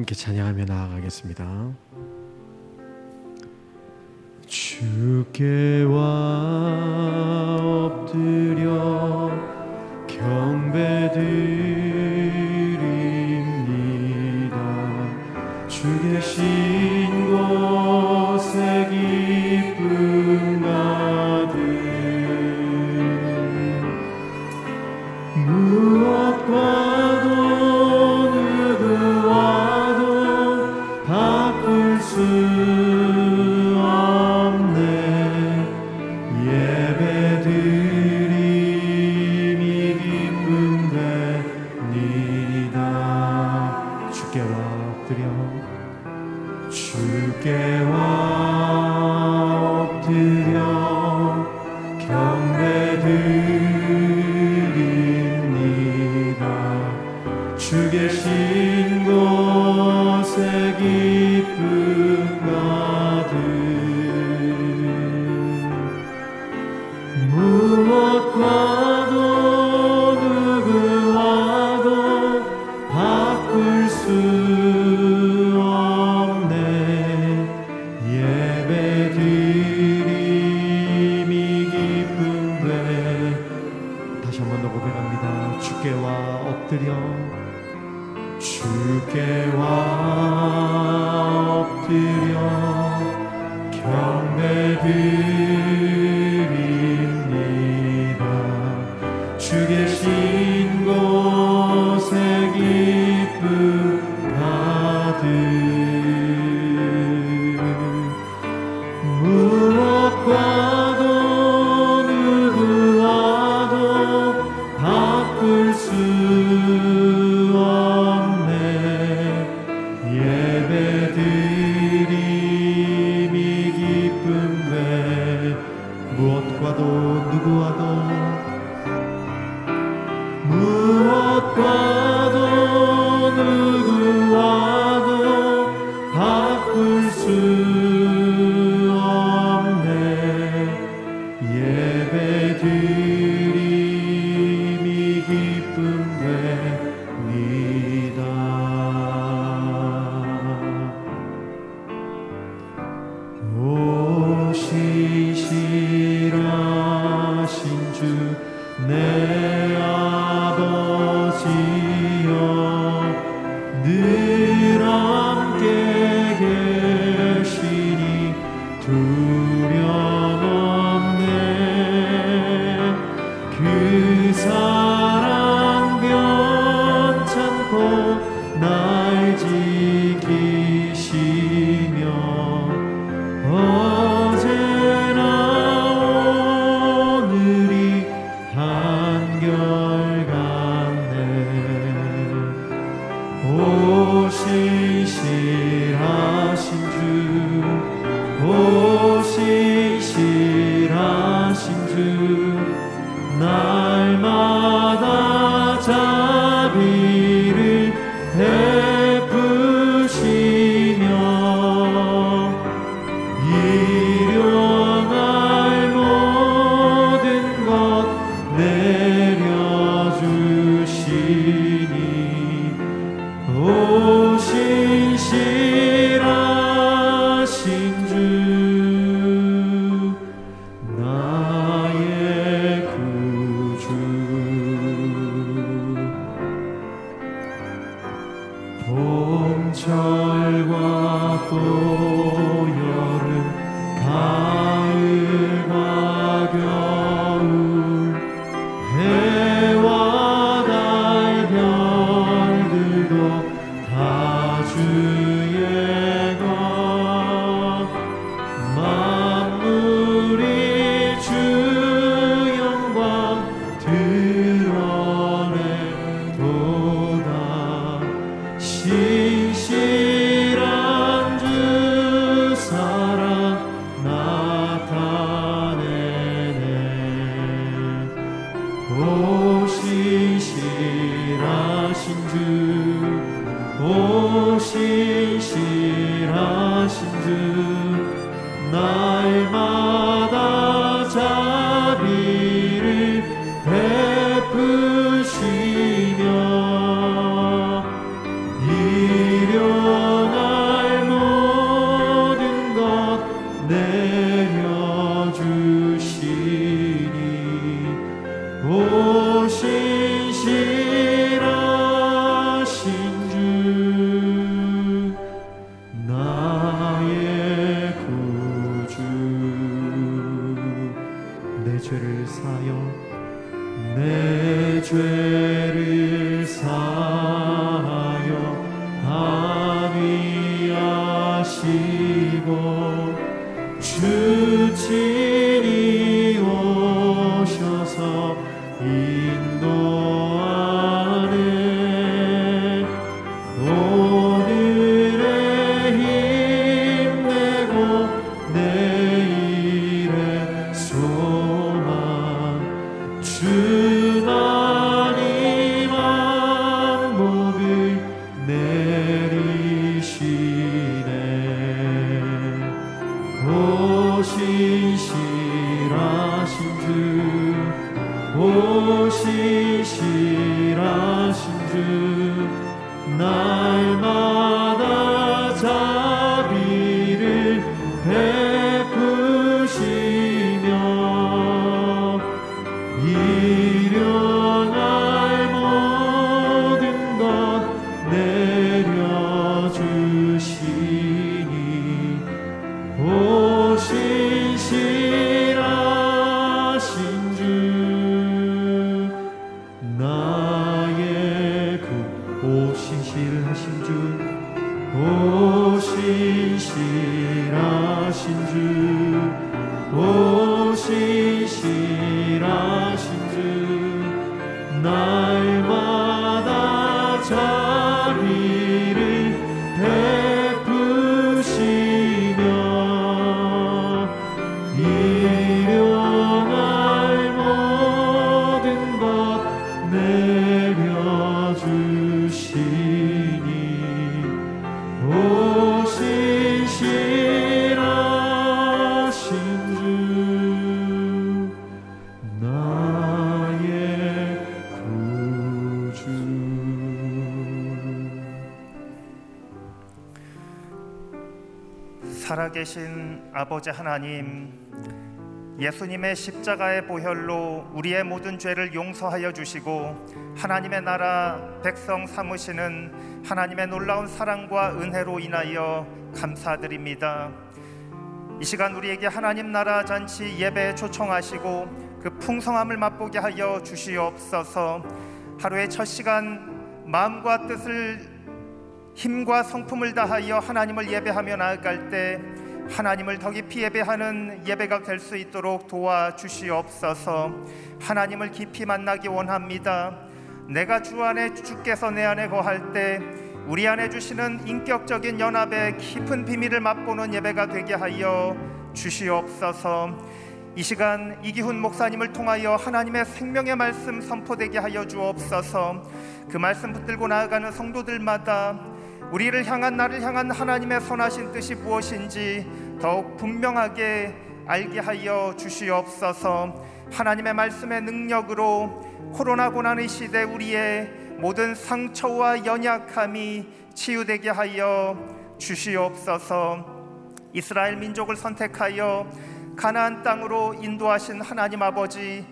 함께 찬양하며 나아가겠습니다. 주께 와 죄를 사여 내 죄를 사여 아비하시고 주지 살아계신 아버지 하나님, 예수님의 십자가의 보혈로 우리의 모든 죄를 용서하여 주시고 하나님의 나라 백성 삼으시는 하나님의 놀라운 사랑과 은혜로 인하여 감사드립니다. 이 시간 우리에게 하나님 나라 잔치 예배에 초청하시고 그 풍성함을 맛보게 하여 주시옵소서. 하루의 첫 시간 마음과 뜻을 힘과 성품을 다하여 하나님을 예배하며 나아갈 때 하나님을 더 깊이 예배하는 예배가 될 수 있도록 도와주시옵소서. 하나님을 깊이 만나기 원합니다. 내가 주 안에 주께서 내 안에 거할 때 우리 안에 주시는 인격적인 연합의 깊은 비밀을 맛보는 예배가 되게 하여 주시옵소서. 이 시간 이기훈 목사님을 통하여 하나님의 생명의 말씀 선포되게 하여 주옵소서. 그 말씀 붙들고 나아가는 성도들마다 우리를 향한 나를 향한 하나님의 선하신 뜻이 무엇인지 더욱 분명하게 알게 하여 주시옵소서. 하나님의 말씀의 능력으로 코로나 고난의 시대 우리의 모든 상처와 연약함이 치유되게 하여 주시옵소서. 이스라엘 민족을 선택하여 가나안 땅으로 인도하신 하나님 아버지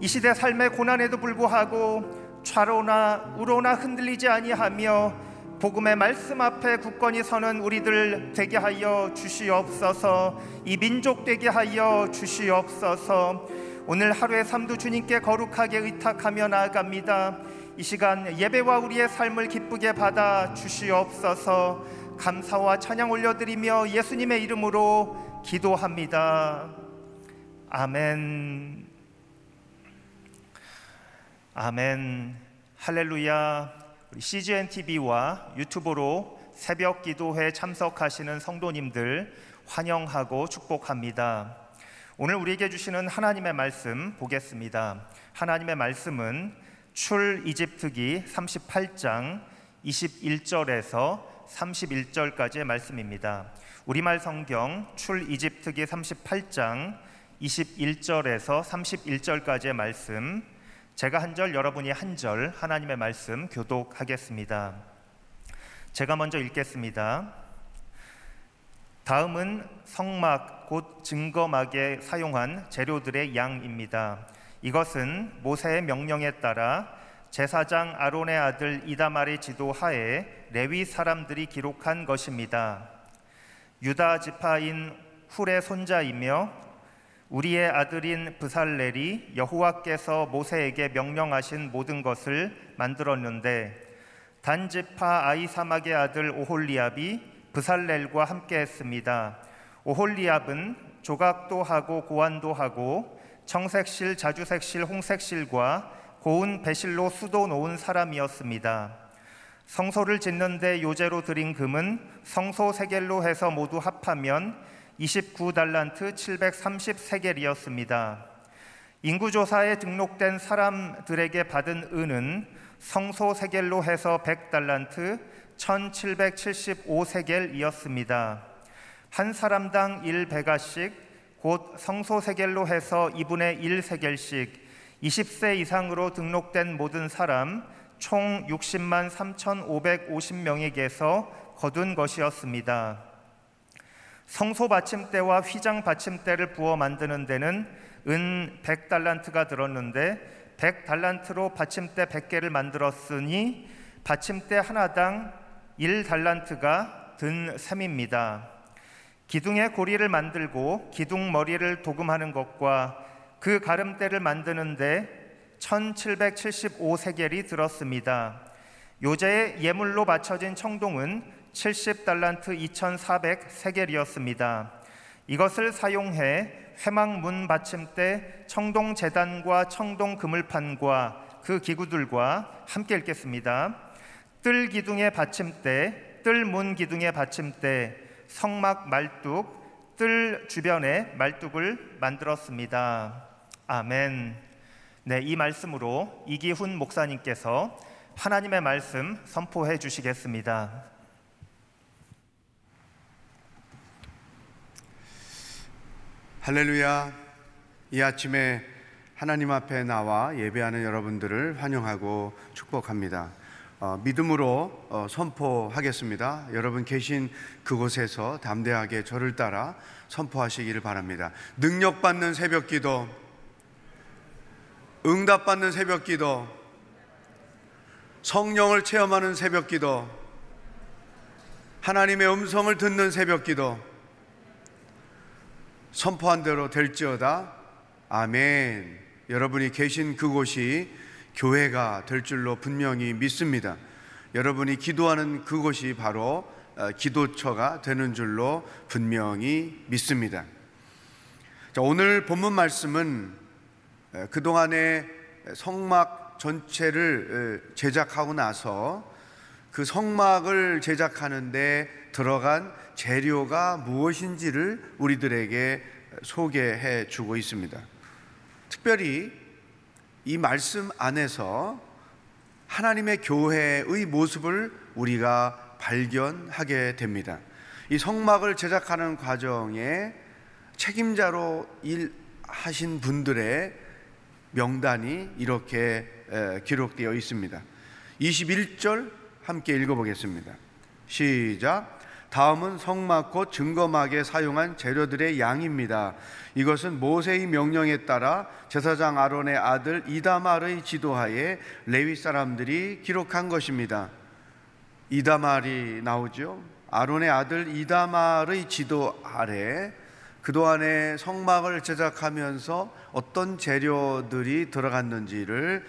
이 시대 삶의 고난에도 불구하고 좌로나 우로나 흔들리지 아니하며 복음의 말씀 앞에 굳건히 서는 우리들 되게 하여 주시옵소서. 이 민족 되게 하여 주시옵소서. 오늘 하루의 삶도 주님께 거룩하게 의탁하며 나아갑니다. 이 시간 예배와 우리의 삶을 기쁘게 받아 주시옵소서. 감사와 찬양 올려드리며 예수님의 이름으로 기도합니다. 아멘. 아멘. 할렐루야 CGN TV와 유튜브로 새벽 기도회 참석하시는 성도님들 환영하고 축복합니다. 오늘 우리에게 주시는 하나님의 말씀 보겠습니다. 하나님의 말씀은 출 이집트기 38장 21절에서 31절까지의 말씀입니다. 우리말 성경 출 이집트기 38장 21절에서 31절까지의 말씀 제가 한 절 여러분이 한 절 하나님의 말씀 교독하겠습니다. 제가 먼저 읽겠습니다. 다음은 성막 곧 증거막에 사용한 재료들의 양입니다. 이것은 모세의 명령에 따라 제사장 아론의 아들 이다말의 지도 하에 레위 사람들이 기록한 것입니다. 유다 지파인 훌의 손자이며 우리의 아들인 브살렐이 여호와께서 모세에게 명령하신 모든 것을 만들었는데 단지파 아이사막의 아들 오홀리압이 브살렐과 함께했습니다. 오홀리압은 조각도 하고 고안도 하고 청색실, 자주색실, 홍색실과 고운 배실로 수도 놓은 사람이었습니다. 성소를 짓는데 요제로 드린 금은 성소 세겔로 해서 모두 합하면 29달란트 730세겔이었습니다. 인구조사에 등록된 사람들에게 받은 은은 성소 세겔로 해서 100달란트 1775세겔이었습니다. 한 사람당 1베가씩 곧 성소 세겔로 해서 2분의 1세겔씩 20세 이상으로 등록된 모든 사람 총 60만 3,550명에게서 거둔 것이었습니다. 성소 받침대와 휘장 받침대를 부어 만드는 데는 은 100달란트가 들었는데 100달란트로 받침대 100개를 만들었으니 받침대 하나당 1달란트가 든 셈입니다. 기둥의 고리를 만들고 기둥 머리를 도금하는 것과 그 가름대를 만드는데 1775세겔이 들었습니다. 요제의 예물로 바쳐진 청동은 70달란트 2400세겔이었습니다. 이것을 사용해 회망문 받침대 청동 재단과 청동 그물판과 그 기구들과 함께 읽겠습니다. 뜰 기둥의 받침대, 뜰 문 기둥의 받침대, 성막 말뚝, 뜰 주변에 말뚝을 만들었습니다. 아멘. 네, 이 말씀으로 이기훈 목사님께서 하나님의 말씀 선포해 주시겠습니다. 할렐루야. 이 아침에 하나님 앞에 나와 예배하는 여러분들을 환영하고 축복합니다. 어, 믿음으로 어, 선포하겠습니다. 여러분 계신 그곳에서 담대하게 저를 따라 선포하시기를 바랍니다. 능력받는 새벽 기도, 응답받는 새벽 기도, 성령을 체험하는 새벽 기도, 하나님의 음성을 듣는 새벽 기도, 선포한 대로 될지어다. 아멘. 여러분이 계신 그곳이 교회가 될 줄로 분명히 믿습니다. 여러분이 기도하는 그곳이 바로 어, 기도처가 되는 줄로 분명히 믿습니다. 자, 오늘 본문 말씀은 그동안에 성막 전체를 제작하고 나서 그 성막을 제작하는데 들어간 재료가 무엇인지를 우리들에게 소개해 주고 있습니다. 특별히 이 말씀 안에서 하나님의 교회의 모습을 우리가 발견하게 됩니다. 이 성막을 제작하는 과정에 책임자로 일하신 분들의 명단이 이렇게 기록되어 있습니다. 21절 함께 읽어보겠습니다. 시작. 다음은 성막 곧 증거막에 사용한 재료들의 양입니다. 이것은 모세의 명령에 따라 제사장 아론의 아들 이다말의 지도하에 레위 사람들이 기록한 것입니다. 이다말이 나오죠. 아론의 아들 이다말의 지도 아래 그동안에 성막을 제작하면서 어떤 재료들이 들어갔는지를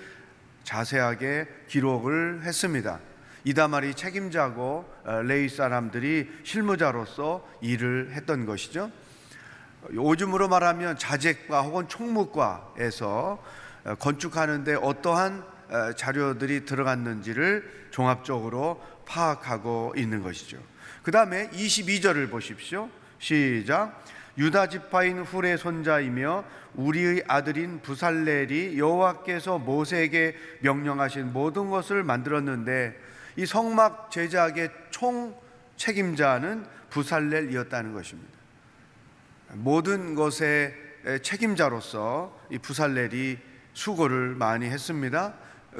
자세하게 기록을 했습니다. 이다말이 책임자고 어, 레이 사람들이 실무자로서 일을 했던 것이죠. 요즘으로 말하면 자재과 혹은 총무과에서 어, 건축하는데 어떠한 어, 자료들이 들어갔는지를 종합적으로 파악하고 있는 것이죠. 그 다음에 22절을 보십시오. 시작. 유다 지파인 훌의 손자이며 우리의 아들인 부살렐이 여호와께서 모세에게 명령하신 모든 것을 만들었는데 이 성막 제작의 총 책임자는 부살렐이었다는 것입니다. 모든 것의 책임자로서 이 부살렐이 수고를 많이 했습니다.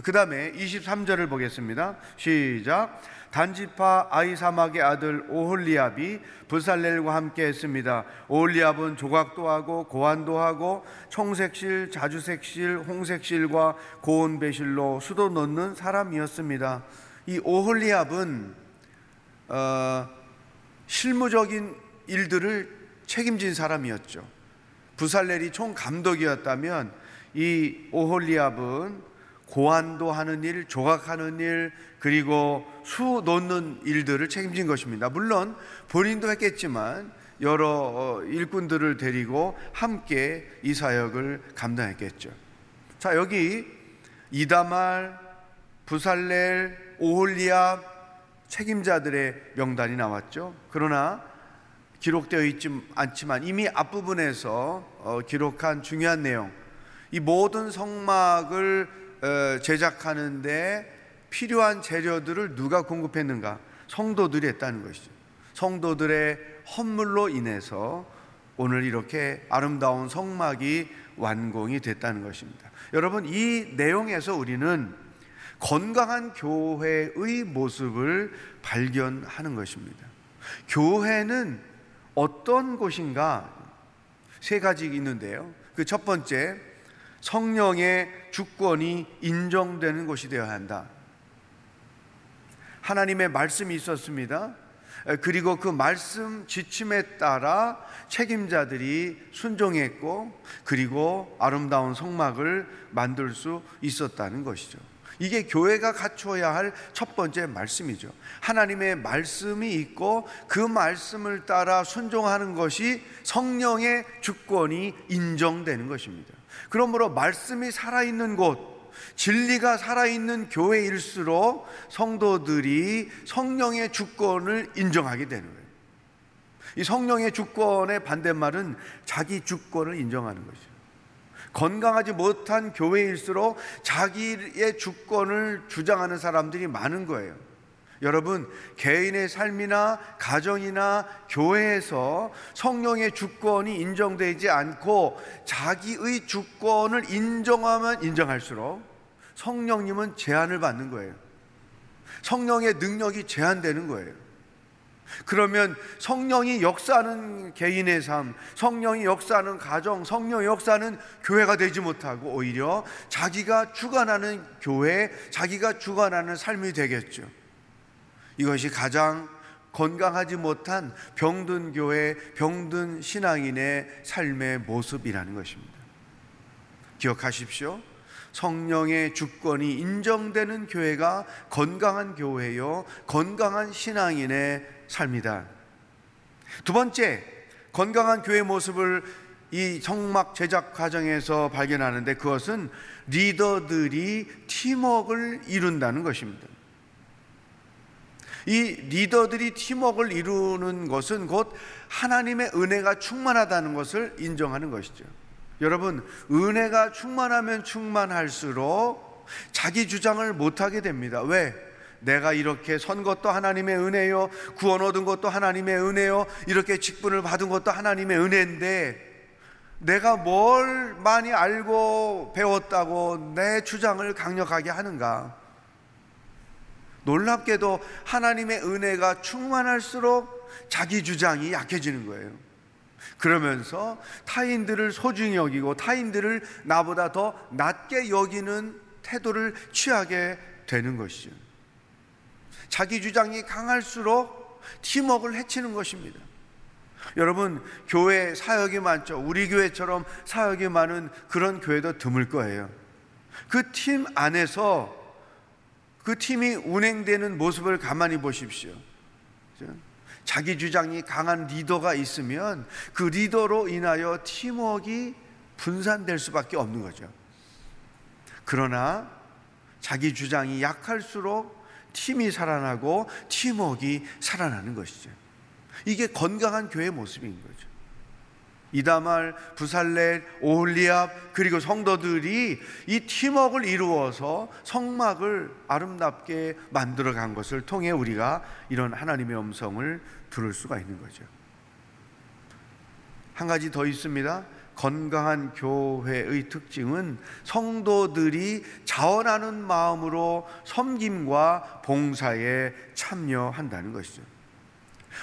그 다음에 23절을 보겠습니다. 시작. 단지파 아이사막의 아들 오홀리압이 부살렐과 함께 했습니다. 오홀리압은 조각도 하고 고안도 하고 청색실, 자주색실, 홍색실과 고운 배실로 수도 넣는 사람이었습니다. 이 오홀리압은 어, 실무적인 일들을 책임진 사람이었죠. 부살렐이 총 감독이었다면 이 오홀리압은 고안도 하는 일, 조각하는 일, 그리고 수 놓는 일들을 책임진 것입니다. 물론 본인도 했겠지만 여러 어, 일꾼들을 데리고 함께 이 사역을 감당했겠죠. 자, 여기 이다말, 부살렐, 오홀리압 책임자들의 명단이 나왔죠. 그러나 기록되어 있지 않지만 이미 앞부분에서 어, 기록한 중요한 내용, 이 모든 성막을 어, 제작하는데 필요한 재료들을 누가 공급했는가? 성도들이 했다는 것이죠. 성도들의 헌물로 인해서 오늘 이렇게 아름다운 성막이 완공이 됐다는 것입니다. 여러분, 이 내용에서 우리는 건강한 교회의 모습을 발견하는 것입니다. 교회는 어떤 곳인가 세 가지 있는데요. 그 첫 번째, 성령의 주권이 인정되는 곳이 되어야 한다. 하나님의 말씀이 있었습니다. 그리고 그 말씀 지침에 따라 책임자들이 순종했고 그리고 아름다운 성막을 만들 수 있었다는 것이죠. 이게 교회가 갖춰야 할 첫 번째 말씀이죠. 하나님의 말씀이 있고 그 말씀을 따라 순종하는 것이 성령의 주권이 인정되는 것입니다. 그러므로 말씀이 살아있는 곳, 진리가 살아있는 교회일수록 성도들이 성령의 주권을 인정하게 되는 거예요. 이 성령의 주권의 반대말은 자기 주권을 인정하는 것이죠. 건강하지 못한 교회일수록 자기의 주권을 주장하는 사람들이 많은 거예요. 여러분, 개인의 삶이나 가정이나 교회에서 성령의 주권이 인정되지 않고 자기의 주권을 인정하면 인정할수록 성령님은 제한을 받는 거예요. 성령의 능력이 제한되는 거예요. 그러면 성령이 역사하는 개인의 삶, 성령이 역사하는 가정, 성령이 역사하는 교회가 되지 못하고 오히려 자기가 주관하는 교회, 자기가 주관하는 삶이 되겠죠. 이것이 가장 건강하지 못한 병든 교회, 병든 신앙인의 삶의 모습이라는 것입니다. 기억하십시오. 성령의 주권이 인정되는 교회가 건강한 교회요, 건강한 신앙인의 삶이다. 두 번째, 건강한 교회 모습을 이 성막 제작 과정에서 발견하는데 그것은 리더들이 팀워크를 이룬다는 것입니다. 이 리더들이 팀워크를 이루는 것은 곧 하나님의 은혜가 충만하다는 것을 인정하는 것이죠. 여러분, 은혜가 충만하면 충만할수록 자기 주장을 못하게 됩니다. 왜? 내가 이렇게 선 것도 하나님의 은혜요. 구원 얻은 것도 하나님의 은혜요. 이렇게 직분을 받은 것도 하나님의 은혜인데 내가 뭘 많이 알고 배웠다고 내 주장을 강력하게 하는가? 놀랍게도 하나님의 은혜가 충만할수록 자기 주장이 약해지는 거예요. 그러면서 타인들을 소중히 여기고 타인들을 나보다 더 낮게 여기는 태도를 취하게 되는 것이죠. 자기 주장이 강할수록 팀워크를 해치는 것입니다. 여러분, 교회 사역이 많죠. 우리 교회처럼 사역이 많은 그런 교회도 드물 거예요. 그 팀 안에서 그 팀이 운행되는 모습을 가만히 보십시오. 자기 주장이 강한 리더가 있으면 그 리더로 인하여 팀워크가 분산될 수밖에 없는 거죠. 그러나 자기 주장이 약할수록 팀이 살아나고 팀워크가 살아나는 것이죠. 이게 건강한 교회 모습인 거죠. 이다말, 부살렛, 오홀리압 그리고 성도들이 이 팀워크를 이루어서 성막을 아름답게 만들어 간 것을 통해 우리가 이런 하나님의 음성을 들을 수가 있는 거죠. 한 가지 더 있습니다. 건강한 교회의 특징은 성도들이 자원하는 마음으로 섬김과 봉사에 참여한다는 것이죠.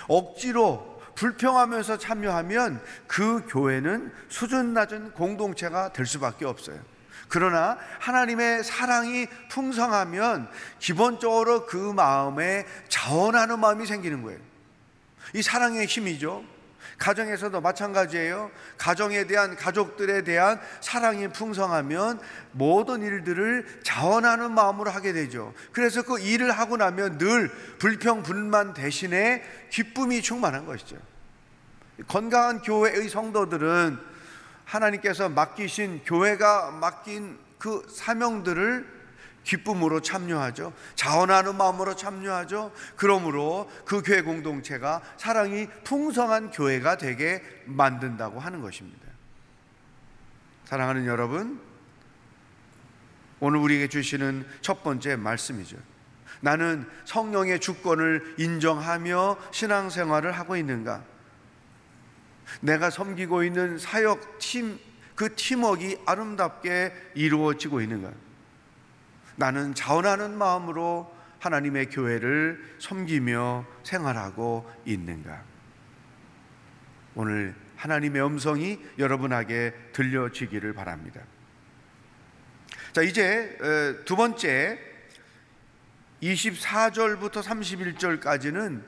억지로 불평하면서 참여하면 그 교회는 수준 낮은 공동체가 될 수밖에 없어요. 그러나 하나님의 사랑이 풍성하면 기본적으로 그 마음에 자원하는 마음이 생기는 거예요. 이 사랑의 힘이죠. 가정에서도 마찬가지예요. 가정에 대한 가족들에 대한 사랑이 풍성하면 모든 일들을 자원하는 마음으로 하게 되죠. 그래서 그 일을 하고 나면 늘 불평 불만 대신에 기쁨이 충만한 것이죠. 건강한 교회의 성도들은 하나님께서 맡기신 교회가 맡긴 그 사명들을 기쁨으로 참여하죠. 자원하는 마음으로 참여하죠. 그러므로 그 교회 공동체가 사랑이 풍성한 교회가 되게 만든다고 하는 것입니다. 사랑하는 여러분, 오늘 우리에게 주시는 첫 번째 말씀이죠. 나는 성령의 주권을 인정하며 신앙생활을 하고 있는가? 내가 섬기고 있는 사역 팀, 그 팀워크가 아름답게 이루어지고 있는가? 나는 자원하는 마음으로 하나님의 교회를 섬기며 생활하고 있는가? 오늘 하나님의 음성이 여러분에게 들려지기를 바랍니다. 자, 이제 두 번째 24절부터 31절까지는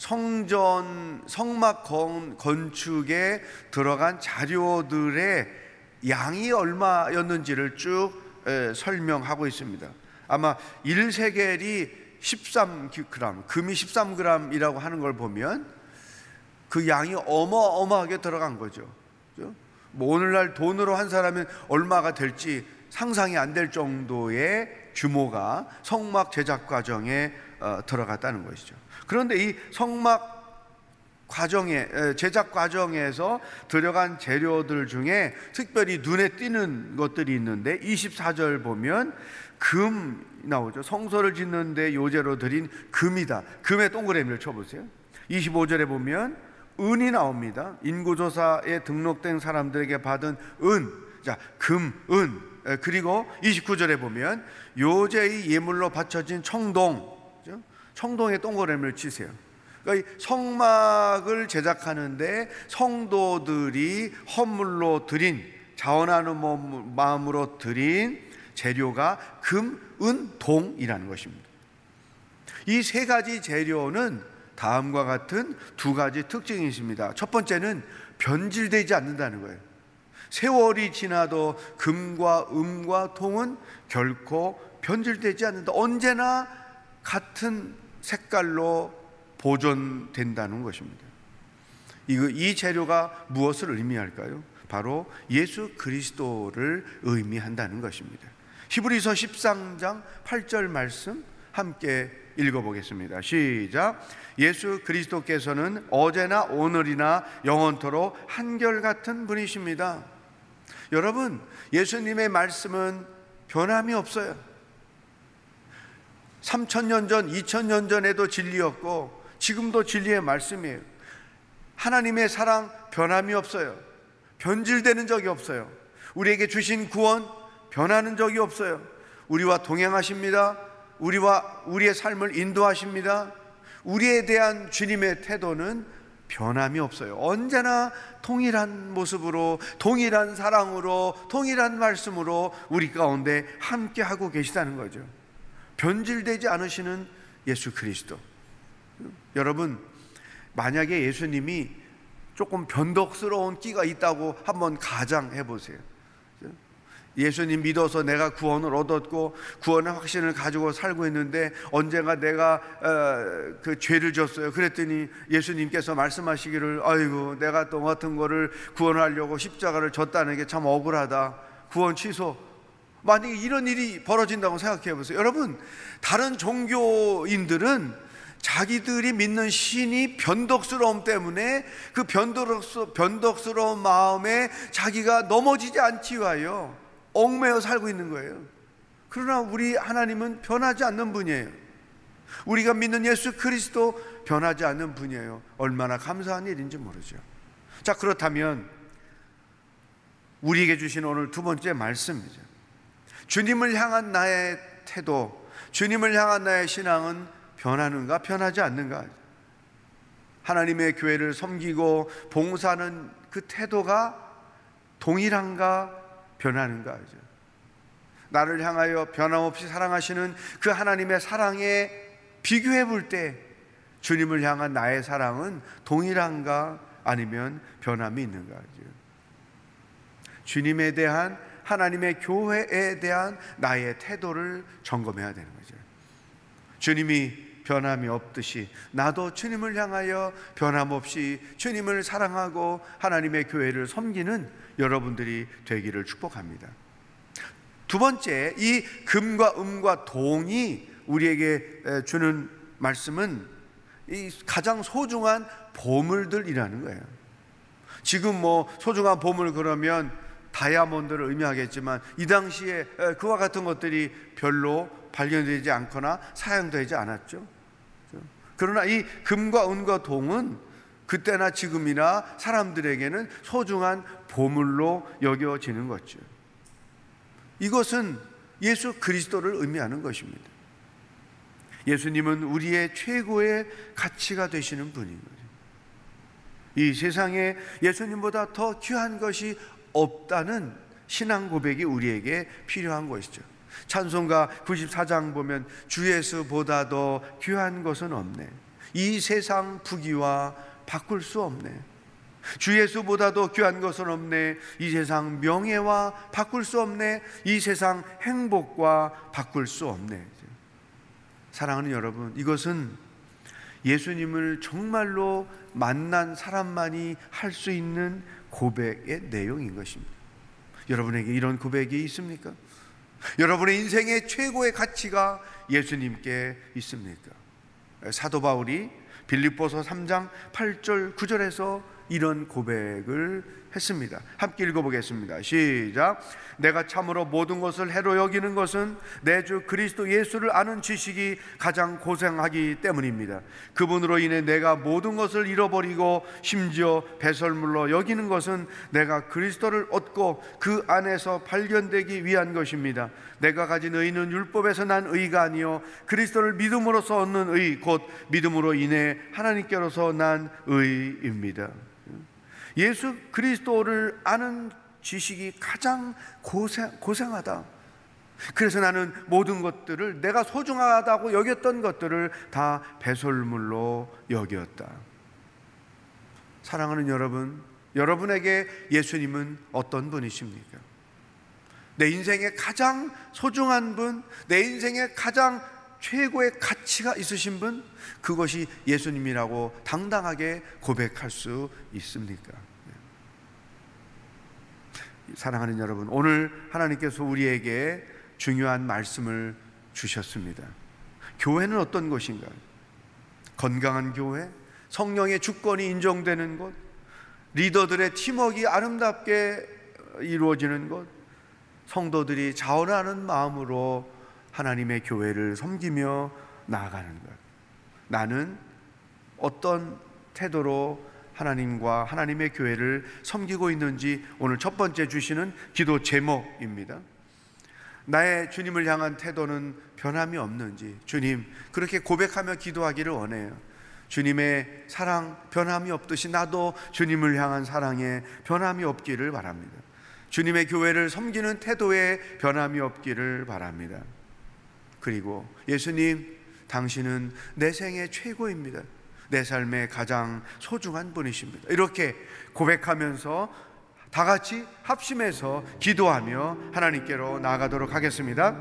성전 성막 건축에 들어간 자료들의 양이 얼마였는지를 쭉 설명하고 있습니다. 아마 1세겔이 13g, 금이 13g이라고 하는 걸 보면 그 양이 어마어마하게 들어간 거죠. 뭐 오늘날 돈으로 한 사람은 얼마가 될지 상상이 안 될 정도의 규모가 성막 제작 과정에 어, 들어갔다는 것이죠. 그런데 이 성막 과정에 제작 과정에서 들어간 재료들 중에 특별히 눈에 띄는 것들이 있는데 24절 보면 금 나오죠. 성소를 짓는데 요제로 드린 금이다. 금의 동그라미를 쳐보세요. 25절에 보면 은이 나옵니다. 인구조사에 등록된 사람들에게 받은 은. 자, 금, 은. 그리고 29절에 보면 요제의 예물로 바쳐진 청동. 청동에 동그라미를 치세요. 그러니까 성막을 제작하는데 성도들이 헌물로 드린 자원하는 마음으로 드린 재료가 금, 은, 동이라는 것입니다. 이 세 가지 재료는 다음과 같은 두 가지 특징이 있습니다. 첫 번째는 변질되지 않는다는 거예요. 세월이 지나도 금과 음과 동은 결코 변질되지 않는다. 언제나 같은 색깔로 보존된다는 것입니다. 이 재료가 무엇을 의미할까요? 바로 예수 그리스도를 의미한다는 것입니다. 히브리서 13장 8절 말씀 함께 읽어보겠습니다. 시작. 예수 그리스도께서는 어제나 오늘이나 영원토록 한결같은 분이십니다. 여러분, 예수님의 말씀은 변함이 없어요. 3천년 전, 2천년 전에도 진리였고 지금도 진리의 말씀이에요. 하나님의 사랑 변함이 없어요. 변질되는 적이 없어요. 우리에게 주신 구원 변하는 적이 없어요. 우리와 동행하십니다. 우리와 우리의 삶을 인도하십니다. 우리에 대한 주님의 태도는 변함이 없어요. 언제나 동일한 모습으로, 동일한 사랑으로, 동일한 말씀으로 우리 가운데 함께 하고 계시다는 거죠. 변질되지 않으시는 예수 그리스도. 여러분, 만약에 예수님이 조금 변덕스러운 끼가 있다고 한번 가정해 보세요. 예수님 믿어서 내가 구원을 얻었고 구원의 확신을 가지고 살고 있는데 언젠가 내가 어, 그 죄를 졌어요. 그랬더니 예수님께서 말씀하시기를 아이고 내가 또 같은 거를 구원하려고 십자가를 졌다는 게 참 억울하다. 구원 취소. 만약에 이런 일이 벌어진다고 생각해 보세요. 여러분 다른 종교인들은 자기들이 믿는 신이 변덕스러움 때문에 그 변덕스러운 마음에 자기가 넘어지지 않기 위하여 얽매여 살고 있는 거예요. 그러나 우리 하나님은 변하지 않는 분이에요. 우리가 믿는 예수 그리스도 변하지 않는 분이에요. 얼마나 감사한 일인지 모르죠. 자, 그렇다면 우리에게 주신 오늘 두 번째 말씀이죠. 주님을 향한 나의 태도, 주님을 향한 나의 신앙은 변하는가, 변하지 않는가? 하나님의 교회를 섬기고 봉사하는 그 태도가 동일한가, 변하는가. 나를 향하여 변함없이 사랑하시는 그 하나님의 사랑에 비교해 볼 때 주님을 향한 나의 사랑은 동일한가 아니면 변함이 있는가. 주님에 대한 하나님의 교회에 대한 나의 태도를 점검해야 되는 거죠. 주님이 변함이 없듯이 나도 주님을 향하여 변함없이 주님을 사랑하고 하나님의 교회를 섬기는 여러분들이 되기를 축복합니다. 두 번째, 이 금과 음과 동이 우리에게 주는 말씀은 이 가장 소중한 보물들이라는 거예요. 지금 뭐 소중한 보물 그러면 다이아몬드를 의미하겠지만 이 당시에 그와 같은 것들이 별로 발견되지 않거나 사용되지 않았죠. 그러나 이 금과 은과 동은 그때나 지금이나 사람들에게는 소중한 보물로 여겨지는 거죠. 이것은 예수 그리스도를 의미하는 것입니다. 예수님은 우리의 최고의 가치가 되시는 분인 거죠. 이 세상에 예수님보다 더 귀한 것이 없다는 신앙 고백이 우리에게 필요한 것이죠. 찬송가 94장 보면 주 예수보다도 귀한 것은 없네. 이 세상 부귀와 바꿀 수 없네. 주 예수보다도 귀한 것은 없네. 이 세상 명예와 바꿀 수 없네. 이 세상 행복과 바꿀 수 없네. 사랑하는 여러분, 이것은 예수님을 정말로 만난 사람만이 할 수 있는 고백의 내용인 것입니다. 여러분에게 이런 고백이 있습니까? 여러분의 인생의 최고의 가치가 예수님께 있습니까? 사도 바울이 빌립보서 3장 8절 9절에서 이런 고백을 했습니다. 함께 읽어보겠습니다. 시작. 내가 참으로 모든 것을 해로 여기는 것은 내 주 그리스도 예수를 아는 지식이 가장 고생하기 때문입니다. 그분으로 인해 내가 모든 것을 잃어버리고 심지어 배설물로 여기는 것은 내가 그리스도를 얻고 그 안에서 발견되기 위한 것입니다. 내가 가진 의는 율법에서 난 의가 아니요 그리스도를 믿음으로써 얻는 의 곧 믿음으로 인해 하나님께로서 난 의입니다. 예수 그리스도를 아는 지식이 가장 고생, 고생하다. 그래서 나는 모든 것들을 내가 소중하다고 여겼던 것들을 다 배설물로 여겼다. 사랑하는 여러분, 여러분에게 예수님은 어떤 분이십니까? 내 인생의 가장 소중한 분, 내 인생의 가장 최고의 가치가 있으신 분, 그것이 예수님이라고 당당하게 고백할 수 있습니까? 사랑하는 여러분, 오늘 하나님께서 우리에게 중요한 말씀을 주셨습니다. 교회는 어떤 것인가? 건강한 교회, 성령의 주권이 인정되는 곳, 리더들의 팀워크가 아름답게 이루어지는 곳, 성도들이 자원하는 마음으로 하나님의 교회를 섬기며 나아가는 것. 나는 어떤 태도로 하나님과 하나님의 교회를 섬기고 있는지 오늘 첫 번째 주시는 기도 제목입니다. 나의 주님을 향한 태도는 변함이 없는지 주님 그렇게 고백하며 기도하기를 원해요. 주님의 사랑 변함이 없듯이 나도 주님을 향한 사랑에 변함이 없기를 바랍니다. 주님의 교회를 섬기는 태도에 변함이 없기를 바랍니다. 그리고 예수님 당신은 내 생의 최고입니다. 내 삶의 가장 소중한 분이십니다. 이렇게 고백하면서 다 같이 합심해서 기도하며 하나님께로 나아가도록 하겠습니다.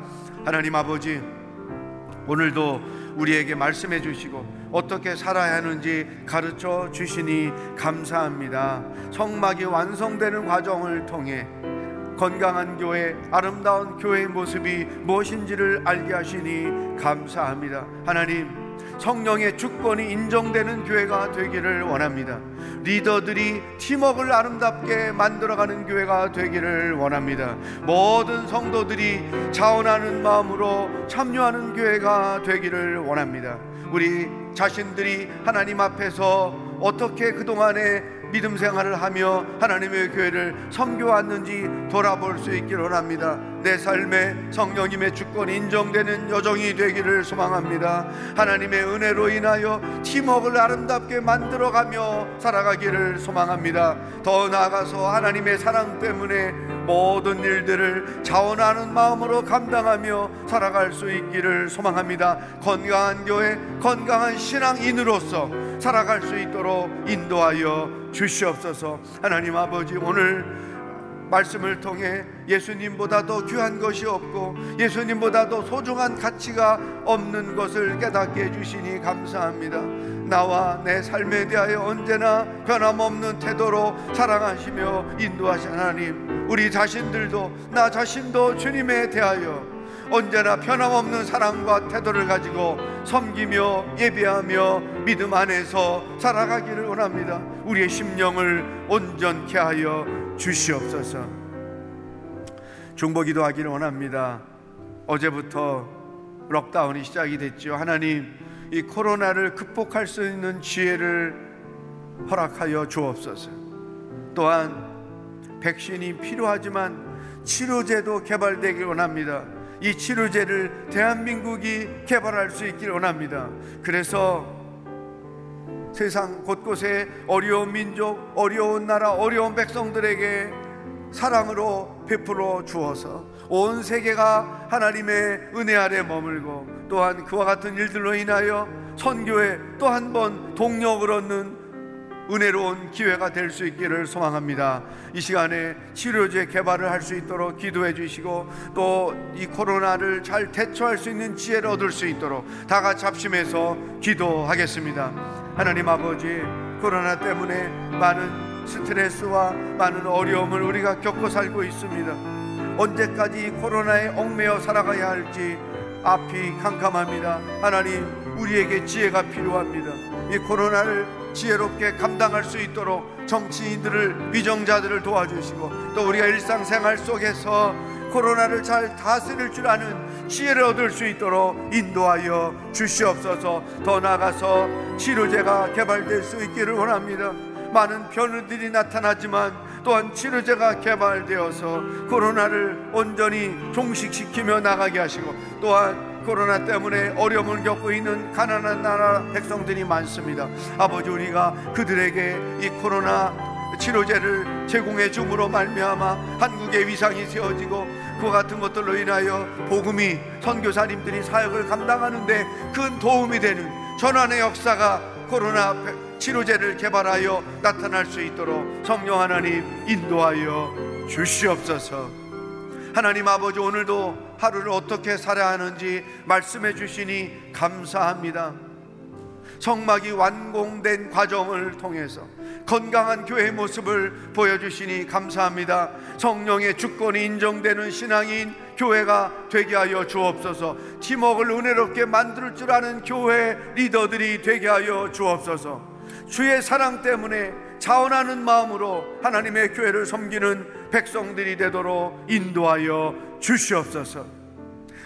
하나님 아버지, 오늘도 우리에게 말씀해 주시고 어떻게 살아야 하는지 가르쳐 주시니 감사합니다. 성막이 완성되는 과정을 통해 건강한 교회, 아름다운 교회의 모습이 무엇인지를 알게 하시니 감사합니다. 하나님, 성령의 주권이 인정되는 교회가 되기를 원합니다. 리더들이 팀워크를 아름답게 만들어가는 교회가 되기를 원합니다. 모든 성도들이 자원하는 마음으로 참여하는 교회가 되기를 원합니다. 우리 자신들이 하나님 앞에서 어떻게 그동안에 믿음 생활을 하며 하나님의 교회를 섬겨왔는지 돌아볼 수 있기를 원합니다. 내 삶에 성령님의 주권이 인정되는 여정이 되기를 소망합니다. 하나님의 은혜로 인하여 팀워크를 아름답게 만들어가며 살아가기를 소망합니다. 더 나아가서 하나님의 사랑 때문에 모든 일들을 자원하는 마음으로 감당하며 살아갈 수 있기를 소망합니다. 건강한 교회, 건강한 신앙인으로서 살아갈 수 있도록 인도하여 주시옵소서. 하나님 아버지 오늘 말씀을 통해 예수님보다 도 귀한 것이 없고 예수님보다 도 소중한 가치가 없는 것을 깨닫게 해주시니 감사합니다. 나와 내 삶에 대하여 언제나 변함없는 태도로 사랑하시며 인도하신 하나님, 우리 자신들도 나 자신도 주님에 대하여 언제나 변함없는 사랑과 태도를 가지고 섬기며 예배하며 믿음 안에서 살아가기를 원합니다. 우리의 심령을 온전케 하여 주시옵소서. 중보 기도 하기를 원합니다. 어제부터 록다운이 시작이 됐죠. 하나님, 이 코로나를 극복할 수 있는 지혜를 허락하여 주옵소서. 또한 백신이 필요하지만 치료제도 개발되길 원합니다. 이 치료제를 대한민국이 개발할 수 있길 원합니다. 그래서 세상 곳곳에 어려운 민족, 어려운 나라, 어려운 백성들에게 사랑으로 베풀어 주어서 온 세계가 하나님의 은혜 아래 머물고 또한 그와 같은 일들로 인하여 선교에 또 한 번 동력을 얻는 은혜로운 기회가 될 수 있기를 소망합니다. 이 시간에 치료제 개발을 할 수 있도록 기도해 주시고 또 이 코로나를 잘 대처할 수 있는 지혜를 얻을 수 있도록 다 같이 합심해서 기도하겠습니다. 하나님 아버지, 코로나 때문에 많은 스트레스와 많은 어려움을 우리가 겪고 살고 있습니다. 언제까지 코로나에 얽매여 살아가야 할지 앞이 캄캄합니다. 하나님, 우리에게 지혜가 필요합니다. 이 코로나를 지혜롭게 감당할 수 있도록 정치인들을 위정자들을 도와주시고 또 우리가 일상생활 속에서 코로나를 잘 다스릴 줄 아는 지혜를 얻을 수 있도록 인도하여 주시옵소서. 더 나아가서 치료제가 개발될 수 있기를 원합니다. 많은 변화들이 나타나지만 또한 치료제가 개발되어서 코로나를 온전히 종식시키며 나가게 하시고 또한 코로나 때문에 어려움을 겪고 있는 가난한 나라 백성들이 많습니다. 아버지 우리가 그들에게 이 코로나 치료제를 제공해 줌으로 말미암아 한국의 위상이 세워지고 그 같은 것들로 인하여 복음이 선교사님들이 사역을 감당하는데 큰 도움이 되는 전환의 역사가 코로나 치료제를 개발하여 나타날 수 있도록 성령 하나님 인도하여 주시옵소서. 하나님 아버지 오늘도 하루를 어떻게 살아야 하는지 말씀해 주시니 감사합니다. 성막이 완공된 과정을 통해서 건강한 교회 모습을 보여주시니 감사합니다. 성령의 주권이 인정되는 신앙인 교회가 되게 하여 주옵소서. 팀워크를 은혜롭게 만들 줄 아는 교회 리더들이 되게 하여 주옵소서. 주의 사랑 때문에 자원하는 마음으로 하나님의 교회를 섬기는 백성들이 되도록 인도하여 주시옵소서.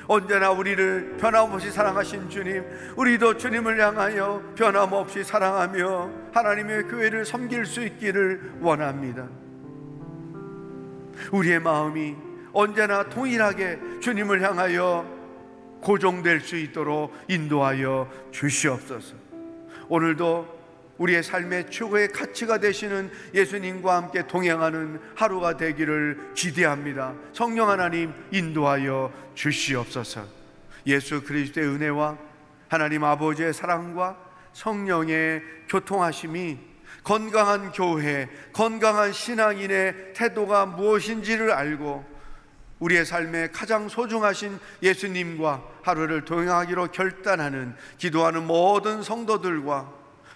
언제나 우리를 변함없이 사랑하신 주님, 우리도 주님을 향하여 변함없이 사랑하며 하나님의 교회를 섬길 수 있기를 원합니다. 우리의 마음이 언제나 동일하게 주님을 향하여 고정될 수 있도록 인도하여 주시옵소서. 오늘도 우리의 삶의 최고의 가치가 되시는 예수님과 함께 동행하는 하루가 되기를 기대합니다. 성령 하나님 인도하여 주시옵소서. 예수 그리스도의 은혜와 하나님 아버지의 사랑과 성령의 교통하심이 건강한 교회, 건강한 신앙인의 태도가 무엇인지를 알고 우리의 삶에 가장 소중하신 예수님과 하루를 동행하기로 결단하는 기도하는 모든 성도들과